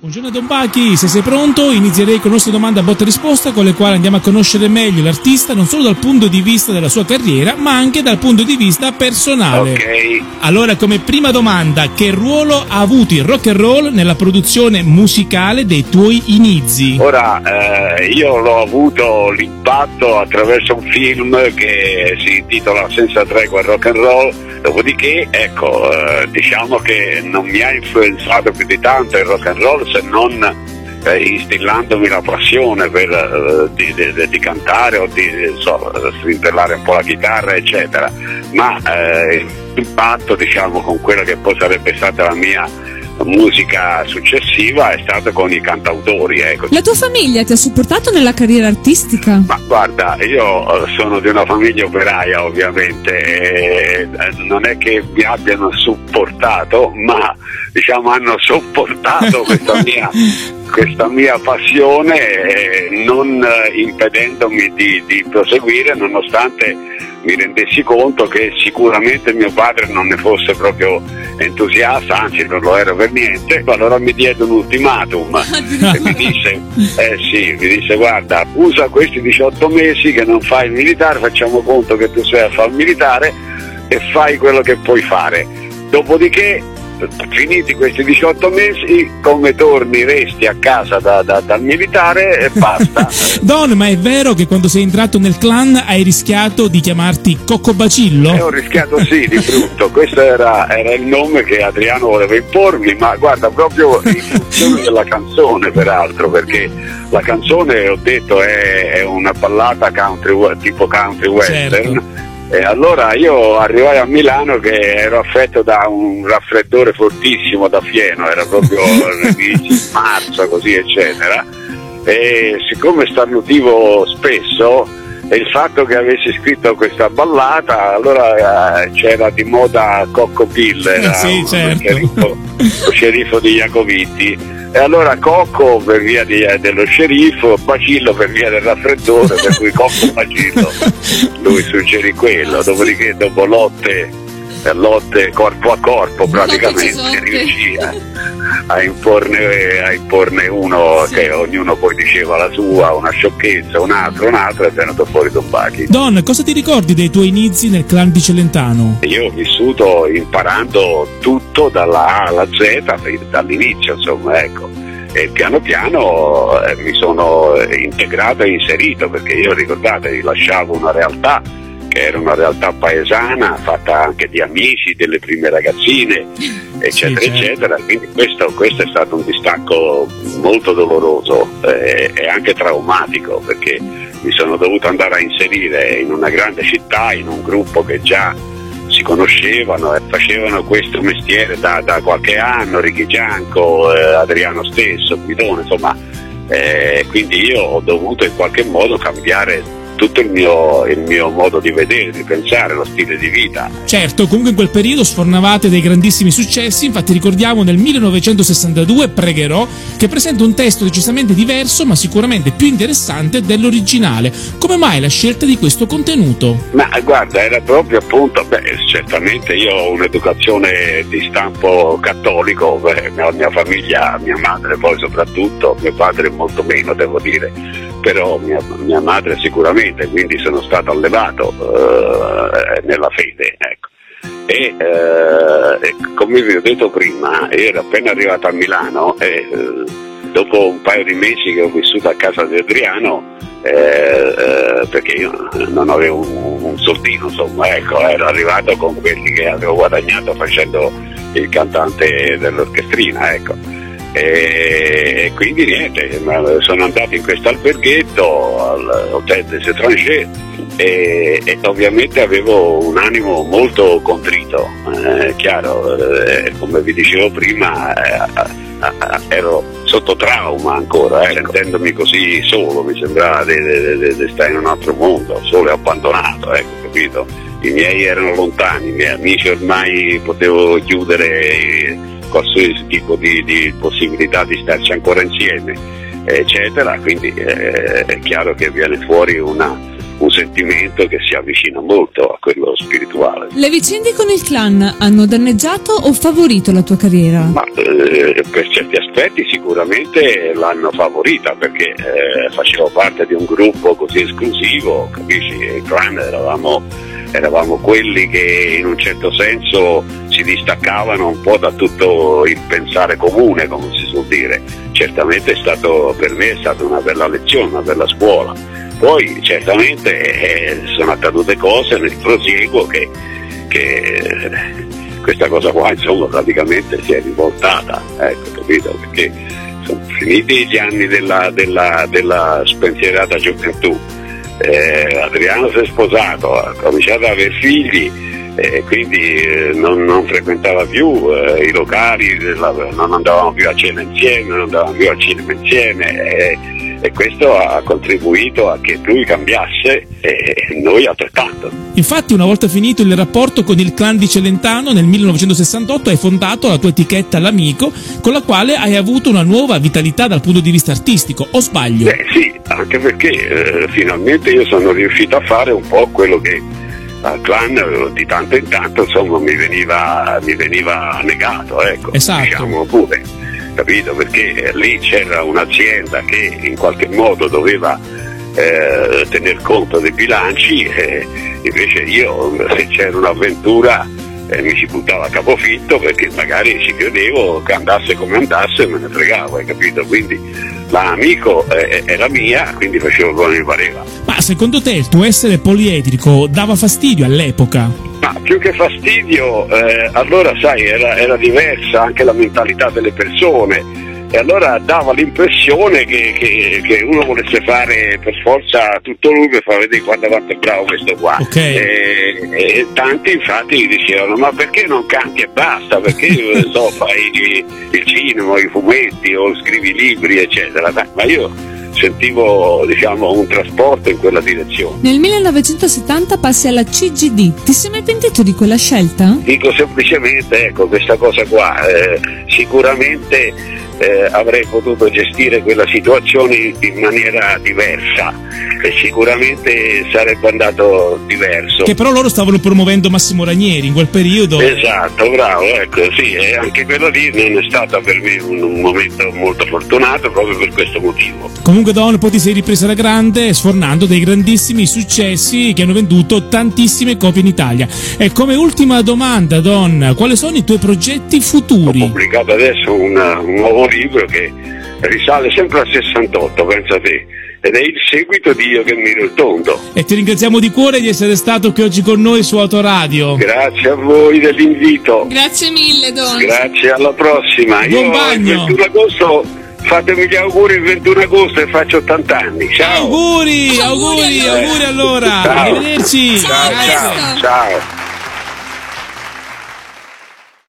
Buongiorno Don Bachi, se sei pronto inizierei con la nostra domanda a botta e risposta con le quali andiamo a conoscere meglio l'artista non solo dal punto di vista della sua carriera ma anche dal punto di vista personale. Ok. Allora come prima domanda, che ruolo ha avuto il rock and roll nella produzione musicale dei tuoi inizi? Ora, eh, io l'ho avuto l'impatto attraverso un film che si intitola Senza tregua il rock and roll, dopodiché, ecco, eh, diciamo che non mi ha influenzato più di tanto il rock and roll se non eh, instillandomi la passione per, eh, di, di- di cantare o di so, strimpellare un po' la chitarra, eccetera. Ma eh, l'impatto, diciamo, con quella che poi sarebbe stata la mia musica successiva è stato con i cantautori, ecco. La tua famiglia ti ha supportato nella carriera artistica? Ma guarda, io eh, sono di una famiglia operaia ovviamente, eh, non è che mi abbiano supportato, ma diciamo hanno sopportato questa mia, questa mia passione eh, non eh, impedendomi di, di proseguire nonostante mi rendessi conto che sicuramente mio padre non ne fosse proprio entusiasta, anzi non lo era per niente, allora mi diede un ultimatum e mi disse, eh sì, mi disse guarda, usa questi 18 mesi che non fai il militare, facciamo conto che tu sei a fare il militare e fai quello che puoi fare. Dopodiché, finiti questi 18 mesi, come torni, resti a casa da- da- dal militare e basta. Don, ma è vero che quando sei entrato nel clan hai rischiato di chiamarti Cocco E Bacillo? ho rischiato sì di brutto, questo era, era il nome che Adriano voleva impormi, ma guarda proprio in funzione della canzone peraltro, perché la canzone ho detto è, è una ballata country, tipo country western. Certo. E allora io arrivai a Milano che ero affetto da un raffreddore fortissimo da fieno, era proprio marzo così eccetera. E siccome starnutivo spesso e il fatto che avessi scritto questa ballata, allora eh, c'era di moda Cocco era Eh sì, certo. lo sceriffo, lo sceriffo di Jacovitti. E allora Cocco per via di- dello sceriffo, Bacillo per via del raffreddore, per cui Cocco Bacillo. Lui suggerì quello, dopodiché dopo lotte, eh, lotte corpo a corpo praticamente riuscì a, a imporne, a imporne uno che ognuno poi diceva la sua, una sciocchezza, un altro, un altro e è venuto fuori Don Bachi. Don, cosa ti ricordi dei tuoi inizi nel clan di Celentano? Io ho vissuto imparando tutto dalla A alla Z, dall'inizio insomma, ecco. E piano piano eh, mi sono integrato e inserito perché io ricordatevi lasciavo una realtà che era una realtà paesana fatta anche di amici, delle prime ragazzine, eccetera, certo. eccetera. Quindi questo, questo è stato un distacco molto doloroso eh, e anche traumatico perché mi sono dovuto andare a inserire in una grande città, in un gruppo che già si conoscevano e facevano questo mestiere da, da qualche anno, Ricky Gianco, eh, Adriano stesso, Guidone, insomma, eh, quindi io ho dovuto in qualche modo cambiare tutto il mio, il mio modo di vedere, di pensare, lo stile di vita. Certo, comunque in quel periodo sfornavate dei grandissimi successi, infatti ricordiamo nel 1962 Pregherò, che presenta un testo decisamente diverso ma sicuramente più interessante dell'originale. Come mai la scelta di questo contenuto? Ma guarda, era proprio appunto, beh, certamente io ho un'educazione di stampo cattolico, beh, la mia famiglia, mia madre poi soprattutto, mio padre molto meno devo dire, però mia, mia madre sicuramente, quindi sono stato allevato eh, nella fede, ecco. E eh, come vi ho detto prima, ero appena arrivato a Milano e eh, dopo un paio di mesi che ho vissuto a casa di Adriano, eh, eh, perché io non avevo un, un soldino, insomma, ecco, ero arrivato con quelli che avevo guadagnato facendo il cantante dell'orchestrina, ecco. E quindi niente, sono andato in questo alberghetto all'Hotel des Étrangers e, e ovviamente avevo un animo molto contrito, eh, chiaro, eh, come vi dicevo prima eh, ero sotto trauma ancora, eh, sentendomi così solo, mi sembrava di, di- di- di stare in un altro mondo, solo e abbandonato, ecco, capito? I miei erano lontani, i miei amici ormai potevo chiudere qualsiasi tipo di, di possibilità di starci ancora insieme, eccetera, quindi eh, è chiaro che viene fuori una, un sentimento che si avvicina molto a quello spirituale. Le vicende con il clan hanno danneggiato o favorito la tua carriera? Ma eh, per certi aspetti sicuramente l'hanno favorita perché eh, facevo parte di un gruppo così esclusivo, capisci? Il clan eravamo, eravamo quelli che in un certo senso si distaccavano un po' da tutto il pensare comune, come si suol dire. Certamente stato, per me è stata una bella lezione, una bella scuola. Poi certamente eh, sono accadute cose nel prosieguo che, che questa cosa qua insomma praticamente si è rivoltata, ecco, capito? Perché sono finiti gli anni della, della, della spensierata gioventù. Eh, Adriano si è sposato, ha cominciato ad avere figli e quindi eh, non, non, frequentava più eh, i locali, non andavamo più a cena insieme, non andavamo più al cinema insieme e, questo ha contribuito a che lui cambiasse e noi altrettanto. Infatti una volta finito il rapporto con il clan di Celentano nel 1968 hai fondato la tua etichetta L'Amico con la quale hai avuto una nuova vitalità dal punto di vista artistico, o sbaglio? Beh sì, anche perché eh, finalmente io sono riuscito a fare un po' quello che al clan di tanto in tanto insomma mi veniva, mi veniva negato, ecco, esatto. diciamo pure, capito? Perché lì c'era un'azienda che in qualche modo doveva eh, tener conto dei bilanci e invece io se c'era un'avventura eh, mi ci buttava a capofitto perché magari ci credevo che andasse come andasse e me ne fregavo, hai capito? Quindi l'amico eh, era mia, quindi facevo come mi pareva. Ma secondo te il tuo essere poliedrico dava fastidio all'epoca? Ma più che fastidio, eh, allora sai, era, era diversa anche la mentalità delle persone e allora dava l'impressione che, che, che, uno volesse fare per forza tutto lui per far vedere quanto, quanto è bravo questo qua okay. e, e, tanti infatti dicevano ma perché non canti e basta perché so, fai il cinema, i fumetti o scrivi libri eccetera ma io sentivo diciamo, un trasporto in quella direzione. Nel 1970 passi alla CGD, ti sei mai pentito di quella scelta? Dico semplicemente, ecco, questa cosa qua, eh, sicuramente eh, avrei potuto gestire quella situazione in maniera diversa e sicuramente sarebbe andato diverso. Che però loro stavano promuovendo Massimo Ranieri in quel periodo. Esatto, bravo, ecco, sì, e anche quello lì non è stato per me un, un momento molto fortunato proprio per questo motivo. Comunque Don, poi ti sei ripresa la grande sfornando dei grandissimi successi che hanno venduto tantissime copie in Italia. E come ultima domanda, Don, quali sono i tuoi progetti futuri? Ho pubblicato adesso una, un nuovo libro che risale sempre al 68, pensa te, ed è il seguito di Io che miro il tondo. E ti ringraziamo di cuore di essere stato qui oggi con noi su Autoradio. Grazie a voi dell'invito. Grazie mille, Don. Grazie, alla prossima. Buon Io bagno. il 21 agosto fatemi gli auguri il 21 agosto e faccio 80 anni. Ciao. Auguri, auguri, Auguri allora. Ciao. Arrivederci. Ciao, ciao. ciao.